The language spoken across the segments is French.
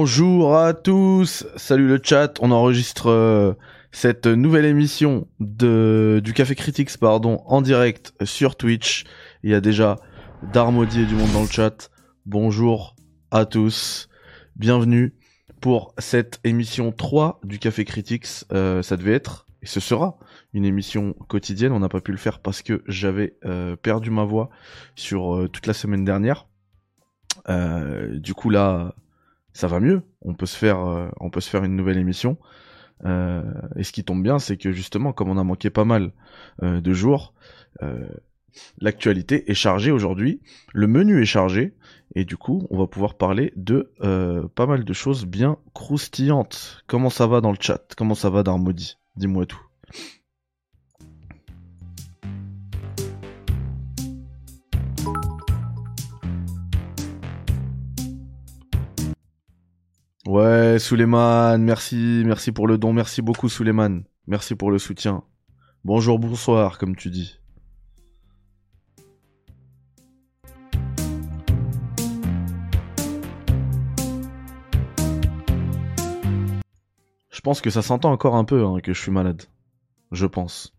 Bonjour à tous, salut le chat, on enregistre euh, cette nouvelle émission de du Café Critics pardon en direct sur Twitch. Il y a déjà Darmody et du monde dans le chat. Bonjour à tous, bienvenue pour cette émission 3 du Café Critics. Euh, ça devait être et ce sera une émission quotidienne. On n'a pas pu le faire parce que j'avais euh, perdu ma voix sur toute la semaine dernière. Du coup là, ça va mieux. On peut se faire, euh, une nouvelle émission. Euh, et ce qui tombe bien, c'est que justement, comme on a manqué pas mal euh, de jours, l'actualité est chargée aujourd'hui. Le menu est chargé. Et du coup, on va pouvoir parler de pas mal de choses bien croustillantes. Comment ça va dans le chat? Comment ça va Darmody? Dis-moi tout. Ouais, Suleiman, merci, merci pour le don, merci beaucoup Suleiman, merci pour le soutien. Bonjour, bonsoir, comme tu dis. Je pense que ça s'entend encore un peu hein, que je suis malade. Je pense.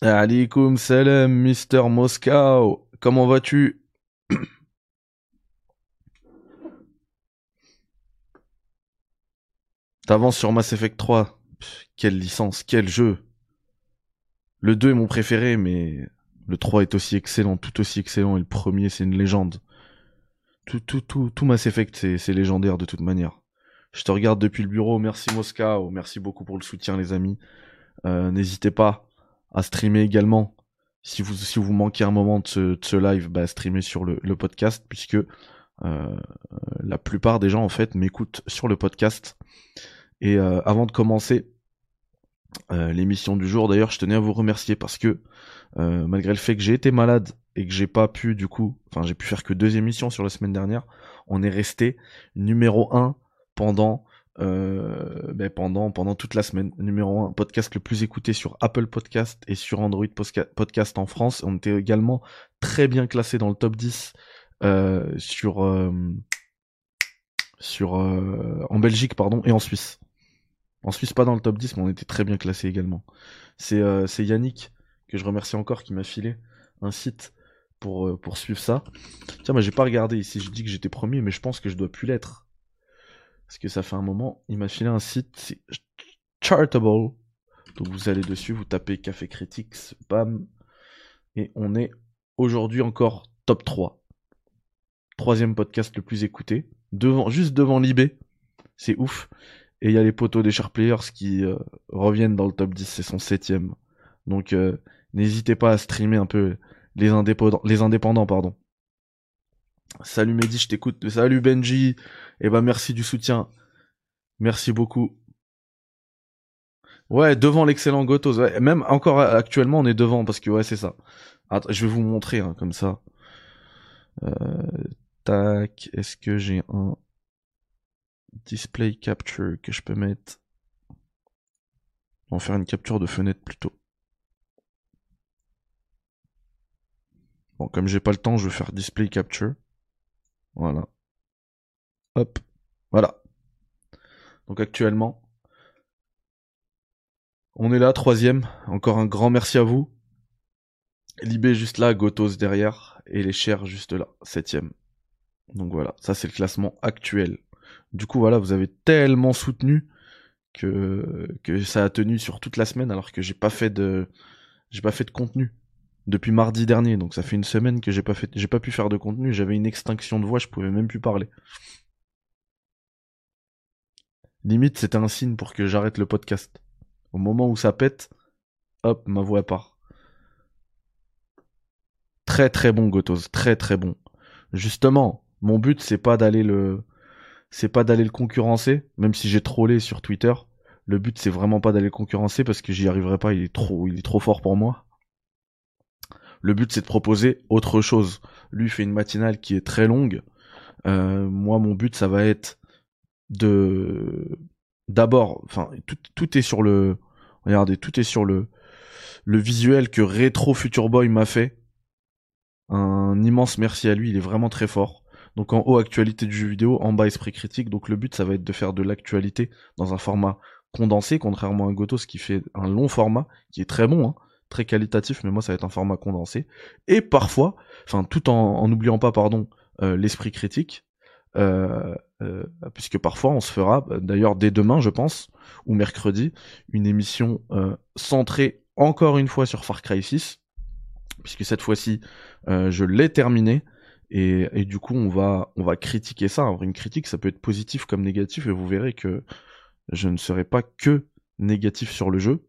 Alaikum salam, Mister Moscow. Comment vas-tu? T'avances sur Mass Effect 3. Pff, quelle licence, quel jeu. Le 2 est mon préféré, mais le 3 est aussi excellent, tout aussi excellent, et le premier, c'est une légende. Tout, tout, tout, tout Mass Effect, c'est légendaire de toute manière. Je te regarde depuis le bureau, merci Moscow, merci beaucoup pour le soutien les amis. Euh, n'hésitez pas à streamer également. Si vous, si vous manquez un moment de ce, de ce live, bah, streamer sur le, le podcast, puisque euh, la plupart des gens en fait m'écoutent sur le podcast. Et euh, avant de commencer euh, l'émission du jour, d'ailleurs, je tenais à vous remercier parce que euh, malgré le fait que j'ai été malade et que j'ai pas pu du coup, enfin j'ai pu faire que deux émissions sur la semaine dernière, on est resté numéro un pendant euh, ben, pendant pendant toute la semaine. Numéro un podcast le plus écouté sur Apple Podcast et sur Android Podcast en France. On était également très bien classé dans le top 10 euh, sur euh, sur euh, en Belgique pardon et en Suisse. En Suisse pas dans le top 10 mais on était très bien classé également. C'est euh, c'est Yannick que je remercie encore qui m'a filé un site pour euh, pour suivre ça. Tiens, moi j'ai pas regardé ici, je dis que j'étais premier mais je pense que je dois plus l'être. Parce que ça fait un moment, il m'a filé un site, c'est Chartable. Donc vous allez dessus, vous tapez Café Critics, bam. Et on est aujourd'hui encore top 3. Troisième podcast le plus écouté. Devant, juste devant Libé. C'est ouf. Et il y a les poteaux des Sharp Players qui euh, reviennent dans le top 10, c'est son septième. Donc euh, n'hésitez pas à streamer un peu les indépendants, les indépendants pardon. Salut Mehdi, je t'écoute. Salut Benji. Eh ben merci du soutien. Merci beaucoup. Ouais, devant l'excellent Gotos. Même encore actuellement, on est devant parce que ouais, c'est ça. Attends, je vais vous montrer hein, comme ça. Euh, tac, est-ce que j'ai un display capture que je peux mettre? On va faire une capture de fenêtre plutôt. Bon, comme j'ai pas le temps, je vais faire display capture. Voilà. Hop. Voilà. Donc actuellement, on est là, troisième. Encore un grand merci à vous. Libé juste là, Gotos derrière, et les chers juste là, septième. Donc voilà, ça c'est le classement actuel. Du coup voilà, vous avez tellement soutenu que que ça a tenu sur toute la semaine, alors que j'ai pas fait de j'ai pas fait de contenu depuis mardi dernier. Donc ça fait une semaine que j'ai pas fait, j'ai pas pu faire de contenu. J'avais une extinction de voix, je pouvais même plus parler. Limite, c'était un signe pour que j'arrête le podcast. Au moment où ça pète, hop, ma voix part. Très très bon Gotos, très très bon. Justement, mon but c'est pas d'aller le c'est pas d'aller le concurrencer, même si j'ai trollé sur Twitter. Le but c'est vraiment pas d'aller le concurrencer parce que j'y arriverai pas, il est trop il est trop fort pour moi. Le but c'est de proposer autre chose. Lui fait une matinale qui est très longue. Euh, moi mon but ça va être de d'abord, enfin tout, est sur le regardez, tout est sur le le visuel que Retro Future Boy m'a fait. Un immense merci à lui, il est vraiment très fort. Donc en haut actualité du jeu vidéo, en bas esprit critique. Donc le but ça va être de faire de l'actualité dans un format condensé, contrairement à Gotos qui fait un long format, qui est très bon, hein, très qualitatif, mais moi ça va être un format condensé. Et parfois, enfin tout en n'oubliant pas, pardon, euh, l'esprit critique, euh, euh, puisque parfois on se fera, d'ailleurs dès demain je pense, ou mercredi, une émission centrée encore une fois sur Far Cry 6, puisque cette fois-ci je l'ai terminé. Et, et, du coup, on va, on va critiquer ça. une critique, ça peut être positif comme négatif, et vous verrez que je ne serai pas que négatif sur le jeu.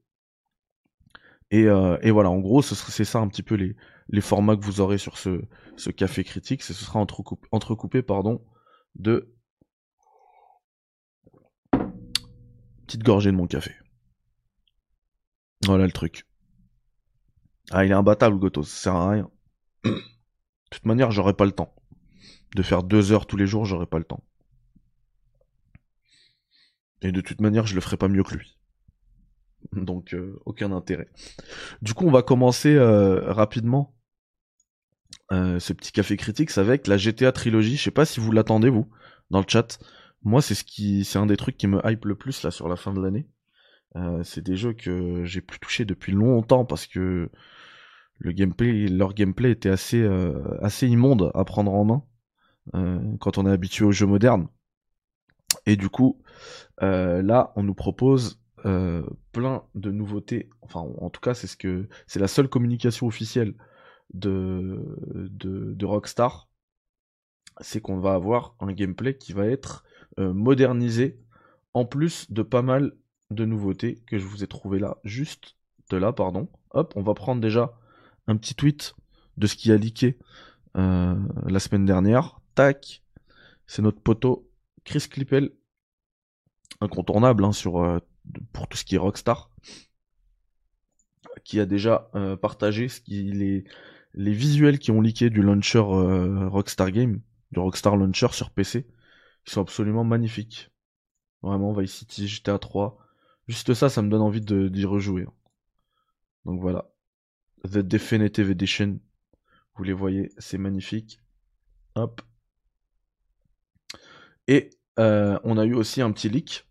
Et, euh, et voilà, en gros, c'est ça un petit peu les, formats que vous aurez sur ce, café critique. Ce sera entrecoupé, entrecoupé pardon, de petite gorgée de mon café. Voilà le truc. Ah, il est imbattable, Goto, ça sert à rien. De toute manière, j'aurais pas le temps. De faire deux heures tous les jours, j'aurais pas le temps. Et de toute manière, je le ferai pas mieux que lui. Donc, euh, aucun intérêt. Du coup, on va commencer euh, rapidement euh, ce petit café critique avec la GTA trilogie. Je sais pas si vous l'attendez vous dans le chat. Moi, c'est ce qui, c'est un des trucs qui me hype le plus là sur la fin de l'année. c'est des jeux que j'ai plus touché depuis longtemps parce que le gameplay, leur gameplay était assez, assez immonde à prendre en main quand on est habitué aux jeux modernes. Et du coup, là, on nous propose euh, plein de nouveautés. Enfin, en tout cas, c'est ce que c'est la seule communication officielle de, de, Rockstar. C'est qu'on va avoir un gameplay qui va être euh, modernisé, en plus de pas mal de nouveautés que je vous ai trouvé là, juste de là, pardon. Hop, on va prendre déjà un petit tweet de ce qui a leaké la semaine dernière. Tac, c'est notre poteau Chris Clippel incontournable hein, sur, euh, pour tout ce qui est Rockstar, qui a déjà euh, partagé ce qui, les, les visuels qui ont leaké du launcher euh, Rockstar Game, du Rockstar Launcher sur PC, qui sont absolument magnifiques. Vraiment, Vice City, GTA 3. Juste ça, ça me donne envie d'y rejouer. Donc voilà. The Definitive Edition. Vous les voyez, c'est magnifique. Hop. Et on a eu aussi un petit leak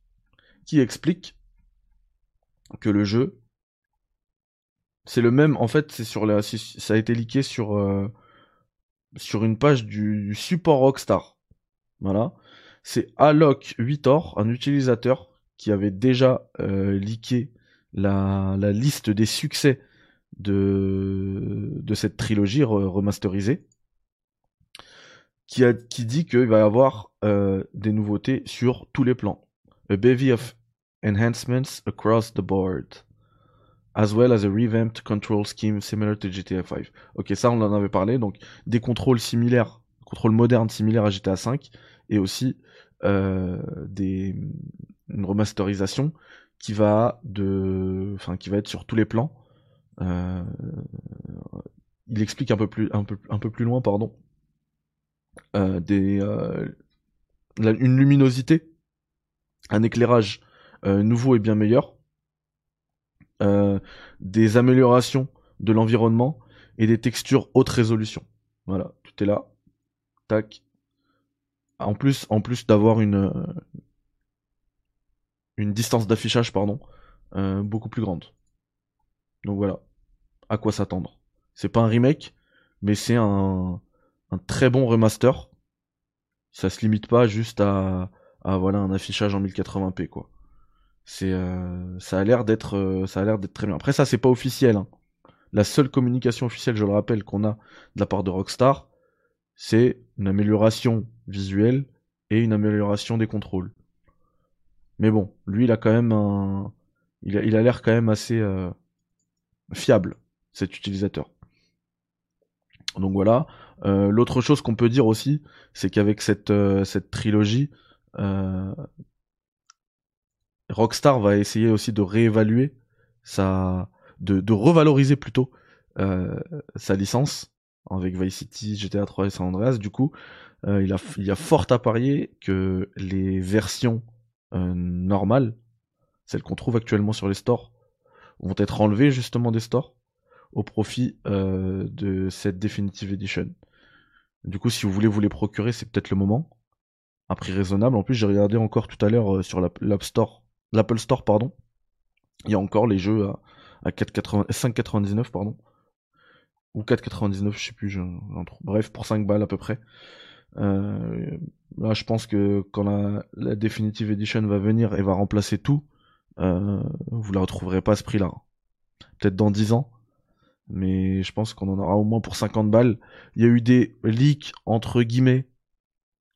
qui explique que le jeu, c'est le même. En fait, c'est sur la, ça a été leaké sur euh, sur une page du, support Rockstar. Voilà, c'est Alok 8 un utilisateur qui avait déjà euh, leaké la, la liste des succès de, de cette trilogie remasterisée, qui, a, qui dit qu'il va y avoir euh, des nouveautés sur tous les plans. A of enhancements across the board, as well as a revamped control scheme similar to GTA 5. Ok, ça on en avait parlé, donc des contrôles similaires, contrôles modernes similaires à GTA 5, et aussi euh, des, une remasterisation qui va de, enfin qui va être sur tous les plans. Euh, il explique un peu plus, un peu, un peu plus loin, pardon, euh, des, une luminosité, un éclairage nouveau et bien meilleur, euh, des améliorations de l'environnement et des textures haute résolution. Voilà, tout est là. Tac. En plus, en plus d'avoir une euh, distance d'affichage, pardon, beaucoup plus grande. Donc voilà, à quoi s'attendre? C'est pas un remake, mais c'est un, très bon remaster. Ça se limite pas juste à, à un affichage en 1080p quoi. C'est, euh, ça a l'air d'être, euh, ça a l'air d'être très bien. Après ça, c'est pas officiel. Hein. La seule communication officielle, je le rappelle, qu'on a de la part de Rockstar, c'est une amélioration visuelle et une amélioration des contrôles. Mais bon, lui, il a quand même un, il a, il a l'air quand même assez euh, fiable, cet utilisateur. Donc voilà. L'autre chose qu'on peut dire aussi, c'est qu'avec cette, cette trilogie, Rockstar va essayer aussi de réévaluer sa, de, revaloriser plutôt euh, sa licence avec Vice City, GTA 3 et San Andreas. Du coup, euh, il, a, il y a fort à parier que les versions euh, normales, celles qu'on trouve actuellement sur les stores, vont être enlevées justement des stores au profit de cette Definitive Edition. Du coup, si vous voulez vous les procurer, c'est peut-être le moment. À prix raisonnable. En plus, j'ai regardé encore tout à l'heure sur l'App Store, l'Apple Store, pardon. Il y a encore les jeux à, à 5,99 pardon. Ou 4,99, je sais plus. Bref, pour 5 balles à peu près. Euh, là, je pense que quand la, la, Definitive Edition va venir et va remplacer tout, euh, vous la retrouverez pas à ce prix-là. Peut-être dans 10 ans, mais je pense qu'on en aura au moins pour 50 balles. Il y a eu des leaks entre guillemets.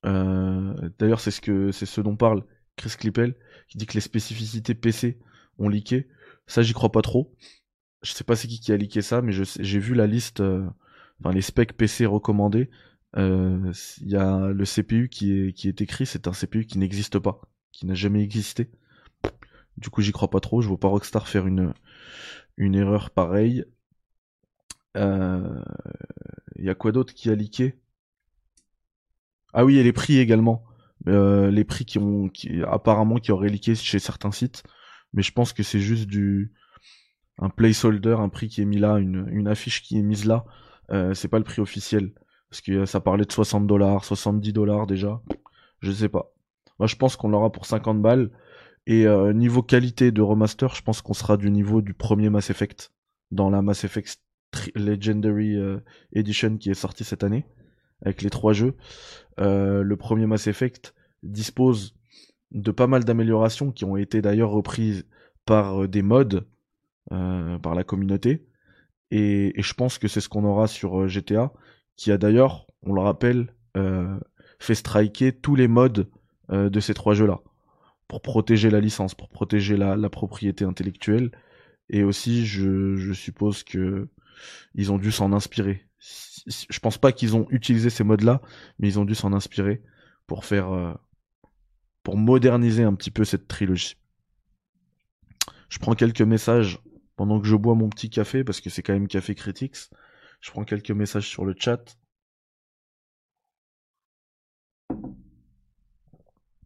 Euh, d'ailleurs, c'est ce que c'est ce dont parle Chris Clippel, qui dit que les spécificités PC ont leaké. Ça, j'y crois pas trop. Je sais pas c'est qui qui a leaké ça, mais j'ai vu la liste, euh, enfin les specs PC recommandés. Euh, il y a le CPU qui est, écrit, c'est un CPU qui n'existe pas, qui n'a jamais existé. Du coup, j'y crois pas trop. Je vois pas Rockstar faire une, une erreur pareille. Il euh, y a quoi d'autre qui a leaké? Ah oui, et les prix également. Euh, les prix qui ont apparemment qui auraient leaké chez certains sites. Mais je pense que c'est juste du un placeholder, un prix qui est mis là, une, affiche qui est mise là. Euh, c'est pas le prix officiel. Parce que ça parlait de 60 dollars, 70 dollars déjà. Je sais pas. Moi, je pense qu'on l'aura pour 50 balles. Et euh, niveau qualité de remaster, je pense qu'on sera du niveau du premier Mass Effect. Dans la Mass Effect Legendary euh, Edition qui est sortie cette année. Avec les trois jeux. Euh, le premier Mass Effect dispose de pas mal d'améliorations qui ont été d'ailleurs reprises par des mods, par la communauté. Et, je pense que c'est ce qu'on aura sur GTA qui a d'ailleurs, on le rappelle, euh, fait striker tous les modes euh, de ces trois jeux-là, pour protéger la licence, pour protéger la, propriété intellectuelle, et aussi je, suppose que ils ont dû s'en inspirer. Je pense pas qu'ils ont utilisé ces modes-là, mais ils ont dû s'en inspirer pour faire, euh, pour moderniser un petit peu cette trilogie. Je prends quelques messages pendant que je bois mon petit café, parce que c'est quand même Café Critics. Je prends quelques messages sur le chat.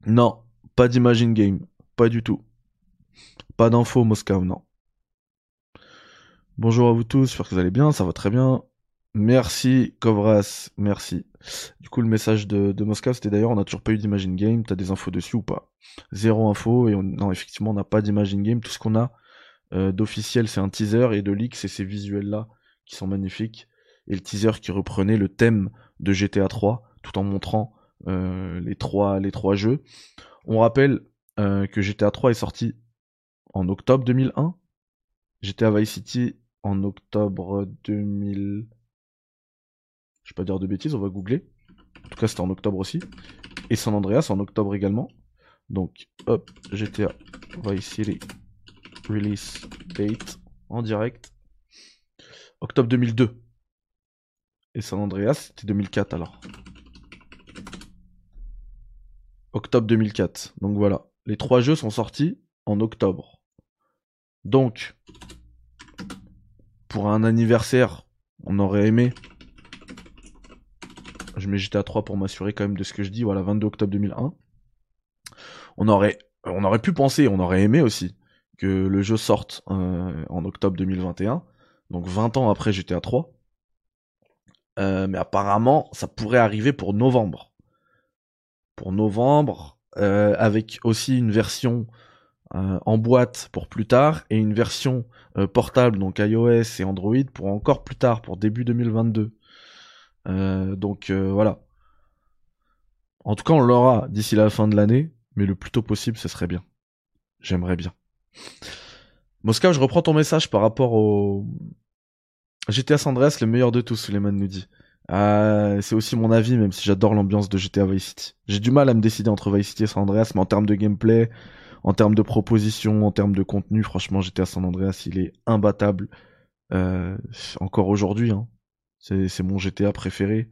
Non, pas d'Imagine Game. Pas du tout. Pas d'infos Moscow, non. Bonjour à vous tous, j'espère que vous allez bien, ça va très bien. Merci Kovras, merci. Du coup le message de, de c'était d'ailleurs on a toujours pas eu d'Imagine Game, t'as des infos dessus ou pas? Zéro info et on, non effectivement on n'a pas d'Imagine Game, tout ce qu'on a euh, d'officiel c'est un teaser et de leak c'est ces visuels là qui sont magnifiques, et le teaser qui reprenait le thème de GTA 3, tout en montrant euh, les, trois, les trois jeux. On rappelle euh, que GTA 3 est sorti en octobre 2001, GTA Vice City en octobre 2000... Je vais pas dire de bêtises, on va googler. En tout cas, c'était en octobre aussi. Et San Andreas en octobre également. Donc, hop, GTA Vice City Release Date en direct octobre 2002. Et San Andreas, c'était 2004 alors. Octobre 2004. Donc voilà. Les trois jeux sont sortis en octobre. Donc, pour un anniversaire, on aurait aimé. Je mets GTA 3 pour m'assurer quand même de ce que je dis. Voilà, 22 octobre 2001. On aurait, on aurait pu penser, on aurait aimé aussi que le jeu sorte euh, en octobre 2021 donc 20 ans après GTA 3. Euh, mais apparemment, ça pourrait arriver pour novembre. Pour novembre, euh, avec aussi une version en boîte pour plus tard et une version portable, donc iOS et Android, pour encore plus tard, pour début 2022. Donc voilà. En tout cas, on l'aura d'ici la fin de l'année, mais le plus tôt possible, ce serait bien. J'aimerais bien. Moscow, je reprends ton message par rapport au GTA San Andreas, le meilleur de tous, Suleiman nous dit. Euh, c'est aussi mon avis, même si j'adore l'ambiance de GTA Vice City. J'ai du mal à me décider entre Vice City et San Andreas, mais en termes de gameplay, en termes de proposition, en termes de contenu, franchement, GTA San Andreas, il est imbattable. Euh, encore aujourd'hui, hein. C'est mon GTA préféré.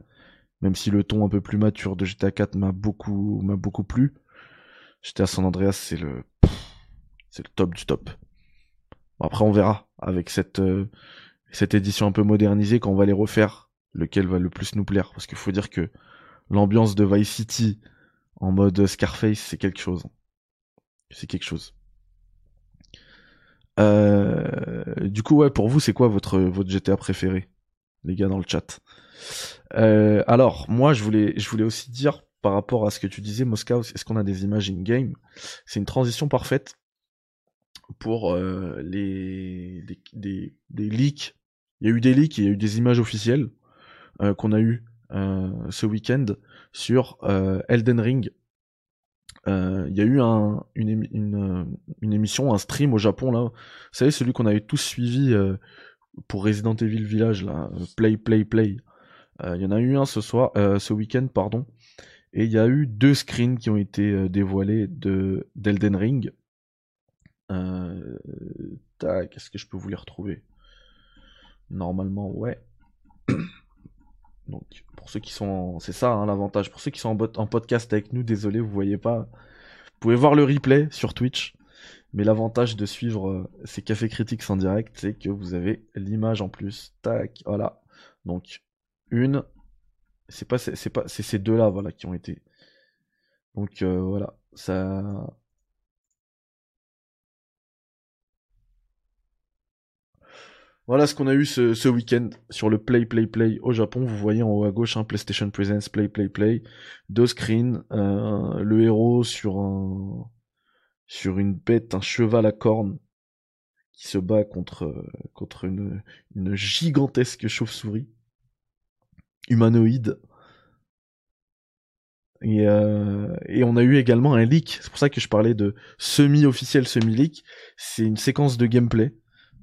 Même si le ton un peu plus mature de GTA 4 m'a beaucoup, beaucoup plu. GTA San Andreas, c'est le, c'est le top du top. après, on verra avec cette, euh, cette édition un peu modernisée quand on va les refaire lequel va le plus nous plaire. Parce qu'il faut dire que l'ambiance de Vice City en mode Scarface, c'est quelque chose. C'est quelque chose. Euh, du coup, ouais, pour vous, c'est quoi votre, votre GTA préféré, les gars dans le chat euh, Alors, moi, je voulais, je voulais aussi dire par rapport à ce que tu disais, Moscow, est-ce qu'on a des images in-game? C'est une transition parfaite pour euh, les, des, des, leaks. Il y a eu des leaks, il y a eu des images officielles qu'on a eu ce week-end sur Elden Ring euh, il y a eu un, une, une, une, émission, un stream au Japon là. Vous savez celui qu'on avait tous suivi euh, pour Resident Evil Village là, Play Play Play. Euh, il y en a eu un ce soir, ce week-end pardon, et il y a eu deux screens qui ont été dévoilés de d'Elden Ring. tac, est-ce que je peux vous les retrouver? Normalement, ouais. Donc, pour ceux qui sont, c'est ça hein, l'avantage. Pour ceux qui sont en, en, podcast avec nous, désolé, vous voyez pas. Vous pouvez voir le replay sur Twitch. Mais l'avantage de suivre euh, ces cafés critiques en direct, c'est que vous avez l'image en plus. Tac, voilà. Donc, une. C'est pas, ces deux-là, voilà, qui ont été. Donc, euh, voilà. Ça, Voilà ce qu'on a eu ce, week-end sur le Play Play Play au Japon. Vous voyez en haut à gauche, hein, PlayStation Presents Play Play Play, deux screens, euh, le héros sur un sur une bête, un cheval à cornes qui se bat contre contre une, gigantesque chauve-souris humanoïde. Et, euh, et on a eu également un leak. C'est pour ça que je parlais de semi-officiel, semi-leak. C'est une séquence de gameplay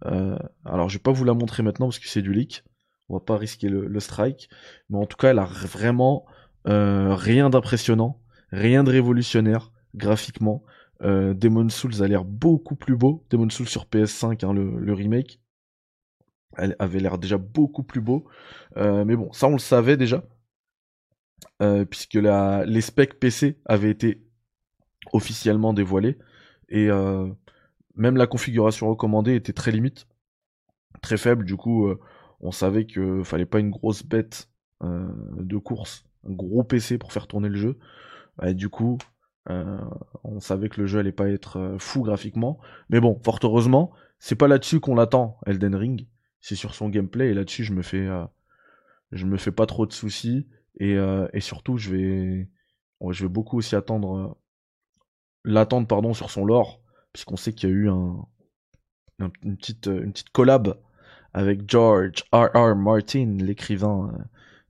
euh, alors je vais pas vous la montrer maintenant parce que c'est du leak. On va pas risquer le, strike. Mais en tout cas, elle a vraiment euh, rien d'impressionnant, rien de révolutionnaire graphiquement. Euh, Demon Souls a l'air beaucoup plus beau. Demon Souls sur PS5, hein, le, remake, elle avait l'air déjà beaucoup plus beau. mais bon, ça on le savait déjà. puisque la, les specs PC avaient été officiellement dévoilés. Et même la configuration recommandée était très limite, très faible. Du coup, euh, on savait qu'il fallait pas une grosse bête euh, de course, un gros PC pour faire tourner le jeu. Et du coup, euh, on savait que le jeu allait pas être fou graphiquement. Mais bon, fort heureusement, c'est pas là-dessus qu'on l'attend, Elden Ring. C'est sur son gameplay et là-dessus, je me fais, je me fais pas trop de soucis. Et, et surtout, je vais, je vais beaucoup aussi attendre, l'attendre pardon sur son lore puisqu'on sait qu'il y a eu un, une, petite, une petite collab avec George R. R. Martin, l'écrivain euh,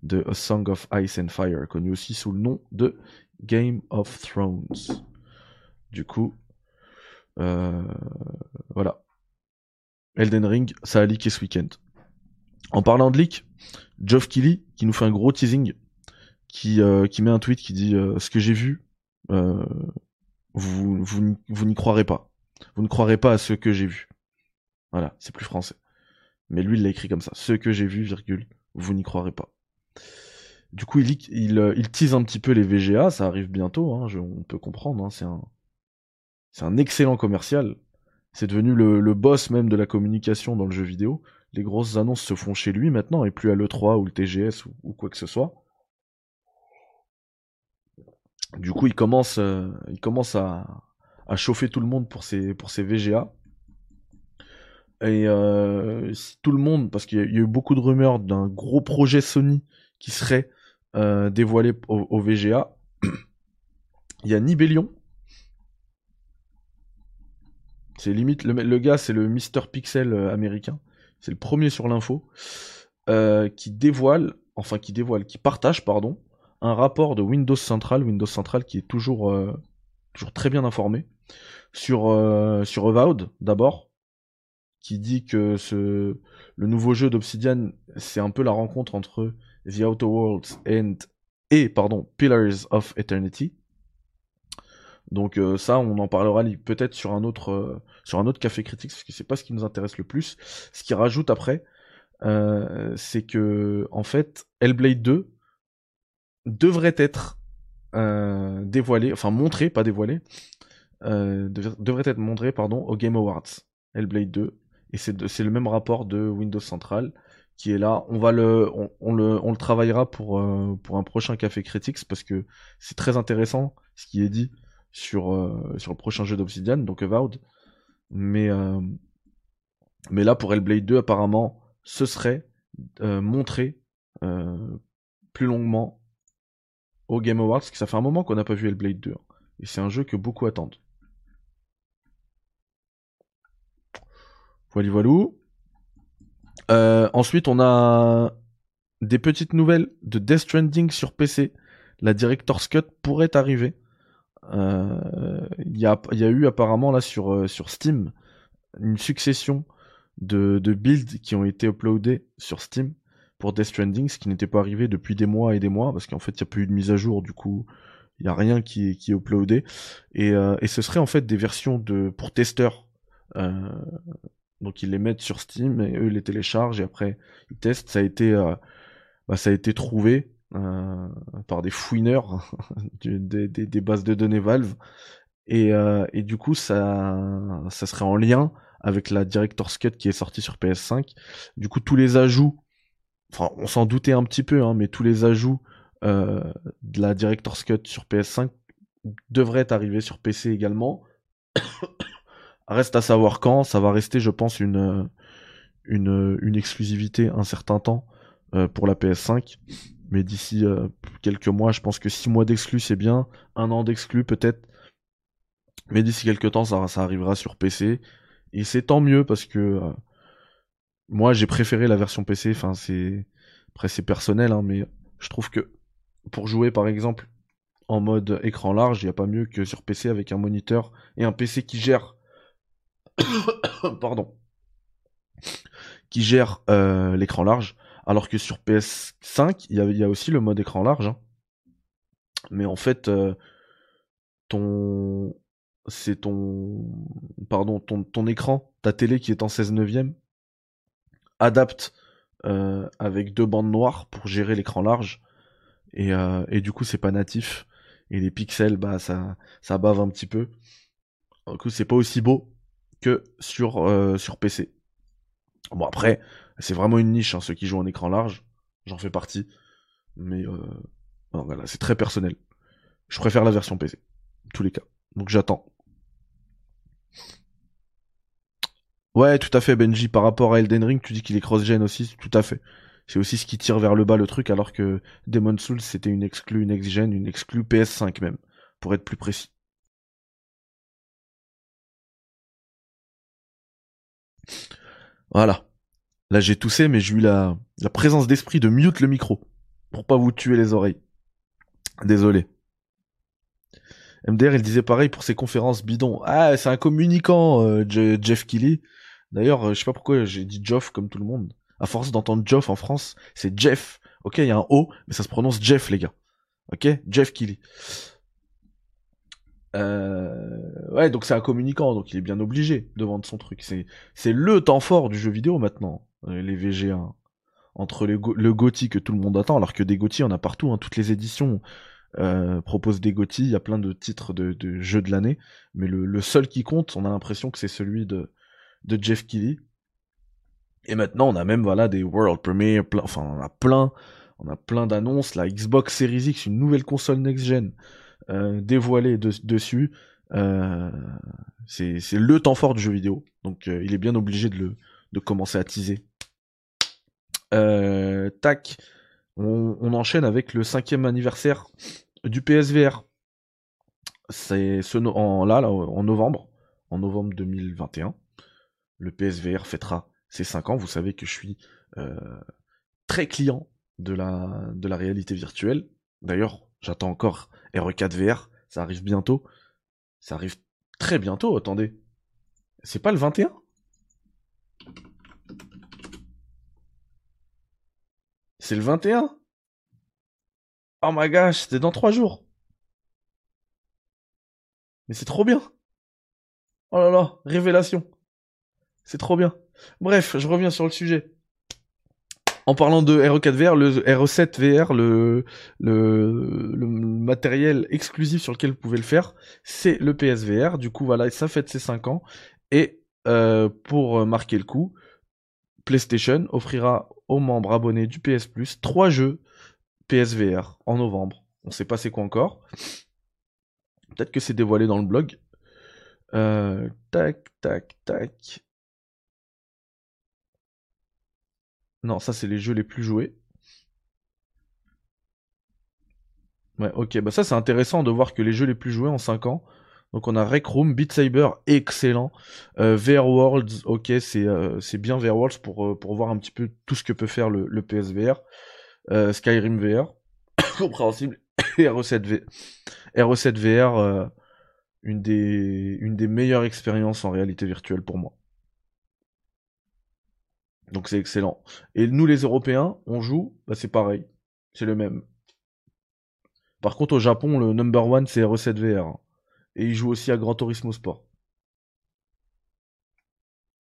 de A Song of Ice and Fire, connu aussi sous le nom de Game of Thrones. Du coup, euh, voilà. Elden Ring, ça a leaké ce week-end. En parlant de leak, Geoff Keighley, qui nous fait un gros teasing, qui, euh, met un tweet qui dit Ce que j'ai vu, vous, vous, vous n'y croirez pas. Vous ne croirez pas à ce que j'ai vu. Voilà, c'est plus français. Mais lui, il l'a écrit comme ça. Ce que j'ai vu, virgule, vous n'y croirez pas. Du coup, il, euh, il, tease un petit peu les VGA, ça arrive bientôt, hein, on peut comprendre, hein, c'est un, excellent commercial. C'est devenu le, boss même de la communication dans le jeu vidéo. Les grosses annonces se font chez lui maintenant et plus à l'E3 ou le TGS ou, quoi que ce soit. Du coup, il commence, euh, à, chauffer tout le monde pour ses, VGA. Et euh, tout le monde, parce qu'il y, a eu beaucoup de rumeurs d'un gros projet Sony qui serait euh, dévoilé au, VGA, il y a Nibelion. C'est limite, le, gars c'est le Mr Pixel euh, américain. C'est le premier sur l'info. qui dévoile, enfin qui dévoile, qui partage, pardon, un rapport de Windows Central, Windows Central qui est toujours, très bien informé, sur, euh, d'abord, qui dit que ce, le nouveau jeu d'Obsidian, c'est un peu la rencontre entre The Outer Worlds and, et pardon, Pillars of Eternity. Donc euh, ça, on en parlera peut-être sur un autre euh, sur un autre café critique, parce que c'est pas ce qui nous intéresse le plus. Ce qui rajoute après, c'est que en fait, Hellblade 2 devrait être dévoilé, enfin montré, pas dévoilé, euh, devrait être montré pardon, au Game Awards, Hellblade 2. Et c'est le même rapport de Windows Central est là. On va le, on, le, on le travaillera pour, euh, pour un prochain Café Critics parce que c'est très intéressant ce qui est dit sur, euh, sur le prochain jeu d'Obsidian, donc Avowed. Mais, euh, mais là, pour Hellblade 2, apparemment, ce serait montré plus longuement au Game Awards, parce que ça fait un moment qu'on n'a pas vu Hellblade 2. Hein. et c'est un jeu que beaucoup attendent. Voilà, voilou. Euh, ensuite, on a des petites nouvelles de Death Stranding sur PC. La Director's Cut pourrait arriver. Euh, il y, a, eu apparemment là sur, euh, sur Steam une succession de, builds qui ont été uploadés sur Steam pour Death Stranding, ce qui n'était pas arrivé depuis des mois et des mois, parce qu'en fait il n'y a plus eu de mise à jour, du coup il n'y a rien qui, qui est uploadé. Et, et ce serait en fait des versions de pour testeurs. Donc ils les mettent sur Steam et eux les téléchargent et après ils testent. Ça a été, euh, bah, ça a été trouvé euh, par des fouineurs des, bases de données Valve et, euh, et du coup ça, ça serait en lien avec la Director's Cut qui est sortie sur PS5. Du coup tous les ajouts, enfin on s'en doutait un petit peu, hein, mais tous les ajouts de la Director's Cut sur PS5 devraient arriver sur PC également. Reste à savoir quand. Ça va rester, je pense, une, exclusivité un certain temps euh, pour la PS5. Mais d'ici euh, quelques mois, je pense que 6 mois d'exclus, c'est bien. Un an d'exclus, peut-être. Mais d'ici quelques temps, ça, arrivera sur PC. Et c'est tant mieux parce que euh, moi, j'ai préféré la version PC. C'est. Après, c'est personnel, hein, mais je trouve que pour jouer, par exemple, en mode écran large, il n'y a pas mieux que sur PC avec un moniteur et un PC qui gère pardon, qui gère euh, l'écran large, alors que sur PS5, il y, a, aussi le mode écran large. Hein. Mais en fait, euh, ton, c'est ton, pardon, ton, écran, ta télé qui est en 16 neuvième, adapte euh, avec deux bandes noires pour gérer l'écran large. Et, et, du coup, c'est pas natif. Et les pixels, bah, ça, ça bave un petit peu. Du coup, c'est pas aussi beau que sur, euh, sur PC. Bon après, c'est vraiment une niche, hein, ceux qui jouent en écran large, j'en fais partie. Mais euh, c'est très personnel. Je préfère la version PC, tous les cas. Donc j'attends. Ouais, tout à fait, Benji. Par rapport à Elden Ring, tu dis qu'il est cross-gen aussi, tout à fait. C'est aussi ce qui tire vers le bas le truc, alors que Demon Souls, c'était une exclue next-gen, une exclue PS5 même, pour être plus précis. Voilà. Là, j'ai toussé, mais j'ai eu la, la présence d'esprit de mute le micro. Pour pas vous tuer les oreilles. Désolé. MDR, il disait pareil pour ses conférences bidons. Ah, c'est un communicant, euh, Jeff Kelly. D'ailleurs, euh, je sais pas pourquoi j'ai dit Geoff comme tout le monde. À force d'entendre Geoff en France, c'est Jeff. Ok, il y a un O, mais ça se prononce Jeff, les gars. Ok, Jeff Kelly. Euh, ouais, donc c'est un communicant, donc il est bien obligé de vendre son truc. C'est, c'est le temps fort du jeu vidéo maintenant, euh, les VG1. Entre le GOTY que tout le monde attend, alors que des GOTY, on a partout, hein, toutes les éditions euh, proposent des GOTY, il y a plein de titres de, de jeux de l'année, mais le, seul qui compte, on a l'impression que c'est celui de, de Jeff Keighley. Et maintenant, on a même voilà des World Premiere, enfin on a plein, on a plein d'annonces. La Xbox Series X, une nouvelle console next-gen, euh, dévoilé dessus. Euh, c'est le temps fort du jeu vidéo, donc euh, il est bien obligé de, commencer à teaser. tac, on, enchaîne avec le cinquième anniversaire du PSVR. C'est ce en, là, en novembre, en novembre 2021. Le PSVR fêtera ses 5 ans. Vous savez que je suis très client de la réalité virtuelle. D'ailleurs, J'attends encore RE4 VR. Ça arrive bientôt. Ça arrive très bientôt, attendez. C'est pas le 21 C'est le 21 Oh my gosh, c'était dans 3 jours. Mais c'est trop bien. Oh là là, révélation. C'est trop bien. Bref, je reviens sur le sujet. En parlant de RE4 VR, le RE7 VR, le, matériel exclusif sur lequel vous pouvez le faire, c'est le PSVR. Du coup, voilà, ça fait ses 5 ans. Et euh, pour marquer le coup, PlayStation offrira aux membres abonnés du PS Plus trois jeux PSVR en novembre. On sait pas c'est quoi encore. Peut-être que c'est dévoilé dans le blog. Euh, tac, tac, tac. Non, ça c'est les jeux les plus joués. Ouais, ok, bah ça c'est intéressant de voir que les jeux les plus joués en 5 ans. Donc on a Rec Room, Beat Saber, excellent. Euh, VR Worlds, ok, c'est euh, bien VR Worlds pour, euh, pour voir un petit peu tout ce que peut faire le, PSVR. Skyrim VR, compréhensible. RE7, v... RE7 VR, une des meilleures expériences en réalité virtuelle pour moi. Donc c'est excellent. Et nous les Européens, on joue, bah c'est pareil, c'est le même. Par contre au Japon, le number one c'est RE7 VR. Et il joue aussi à Gran Turismo Sport.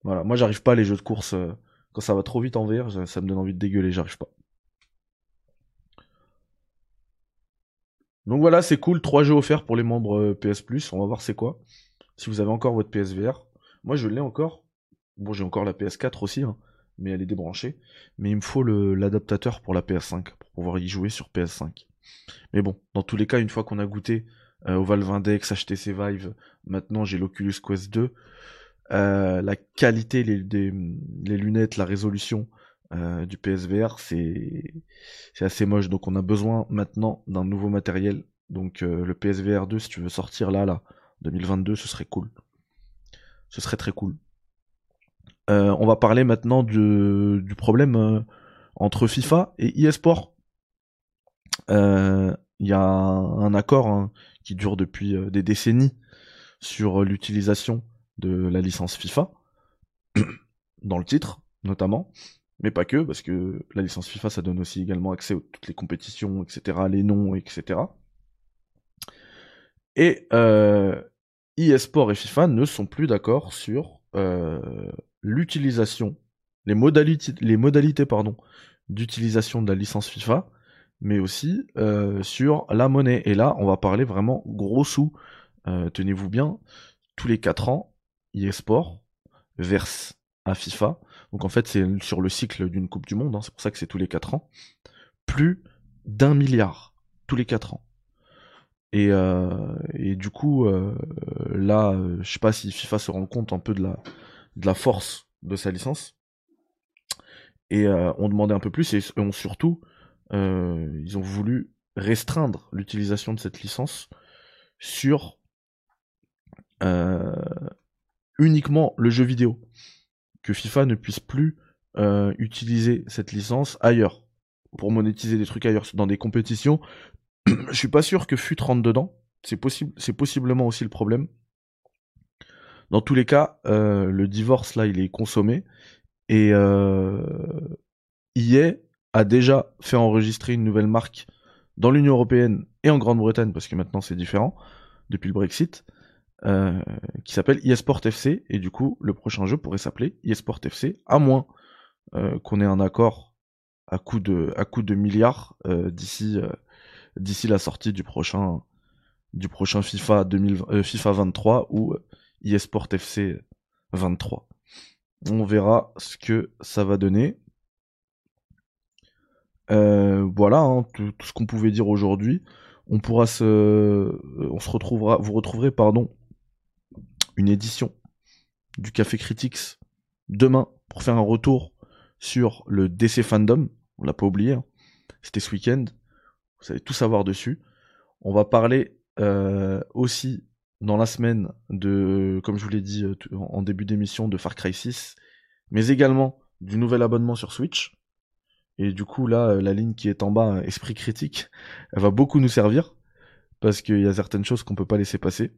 Voilà, moi j'arrive pas à les jeux de course. Euh, quand ça va trop vite en VR, ça me donne envie de dégueuler, j'arrive pas. Donc voilà, c'est cool, trois jeux offerts pour les membres euh, PS Plus, on va voir c'est quoi. Si vous avez encore votre PSVR. Moi je l'ai encore. Bon, j'ai encore la PS4 aussi, hein, mais elle est débranchée. Mais il me faut l'adaptateur pour la PS5, pour pouvoir y jouer sur PS5. Mais bon, dans tous les cas, une fois qu'on a goûté euh, au Valve Index, HTC Vive, maintenant j'ai l'Oculus Quest 2, euh, la qualité les, lunettes, la résolution euh, du PSVR, c'est assez moche. Donc on a besoin maintenant d'un nouveau matériel. Donc le PSVR 2, si tu veux sortir là, là, 2022, ce serait cool. Ce serait très cool. Euh, on va parler maintenant du, problème entre FIFA et eSport. Il y a un, accord hein, qui dure depuis des décennies sur l'utilisation de la licence FIFA, dans le titre notamment mais pas que, parce que la licence FIFA, ça donne aussi également accès à toutes les compétitions, etc., les noms, etc. Et euh, eSport et FIFA ne sont plus d'accord sur euh, l'utilisation, les modalités, d'utilisation de la licence FIFA, mais aussi euh, sur la monnaie. Et là, on va parler vraiment gros sous. Euh, tenez-vous bien, tous les 4 ans, eSport verse à FIFA donc en fait, c'est sur le cycle d'une Coupe du Monde, hein, c'est pour ça que c'est tous les 4 ans, plus d'un milliard tous les 4 ans. Et, euh, et du coup, là, je sais pas si FIFA se rend compte un peu de la, de la force de sa licence. Et euh, on demandait un peu plus, et surtout, ils ont voulu restreindre l'utilisation de cette licence sur uniquement le jeu vidéo que FIFA ne puisse plus euh, utiliser cette licence ailleurs pour monétiser des trucs ailleurs dans des compétitions. Je suis pas sûr que FUT rentre dedans. C'est possible, c'est possiblement aussi le problème. Dans tous les cas, euh, le divorce là, il est consommé et euh, EA a déjà fait enregistrer une nouvelle marque dans l'Union européenne et en Grande-Bretagne parce que maintenant c'est différent depuis le Brexit. Euh, qui s'appelle eSport FC, et du coup, le prochain jeu pourrait s'appeler eSport FC, à moins euh, qu'on ait un accord à coup de, à coup de milliards d'ici d'ici la sortie du prochain du prochain FIFA 2000, FIFA 23 ou eSport FC 23. On verra ce que ça va donner. voilà hein, tout, ce qu'on pouvait dire aujourd'hui. On pourra se, on se retrouvera, vous retrouverez pardon une édition du Café Critics demain pour faire un retour sur le DC Fandom. On l'a pas oublié. Hein. C'était ce week-end. Vous savez tout savoir dessus. On va parler euh, aussi dans la semaine de, comme je vous l'ai dit euh, en début d'émission, de Far Cry 6, mais également du nouvel abonnement sur Switch. Et du coup, là, la ligne qui est en bas, Esprit Critique, elle va beaucoup nous servir, parce qu'il y a certaines choses qu'on peut pas laisser passer.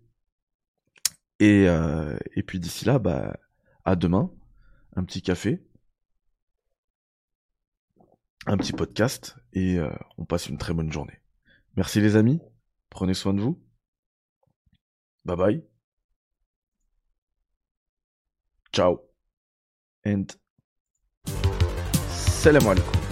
Et, euh, et puis d'ici là, bah, à demain, un petit café, un petit podcast, et euh, on passe une très bonne journée. Merci les amis, prenez soin de vous. Bye bye. Ciao. And salam alaikum.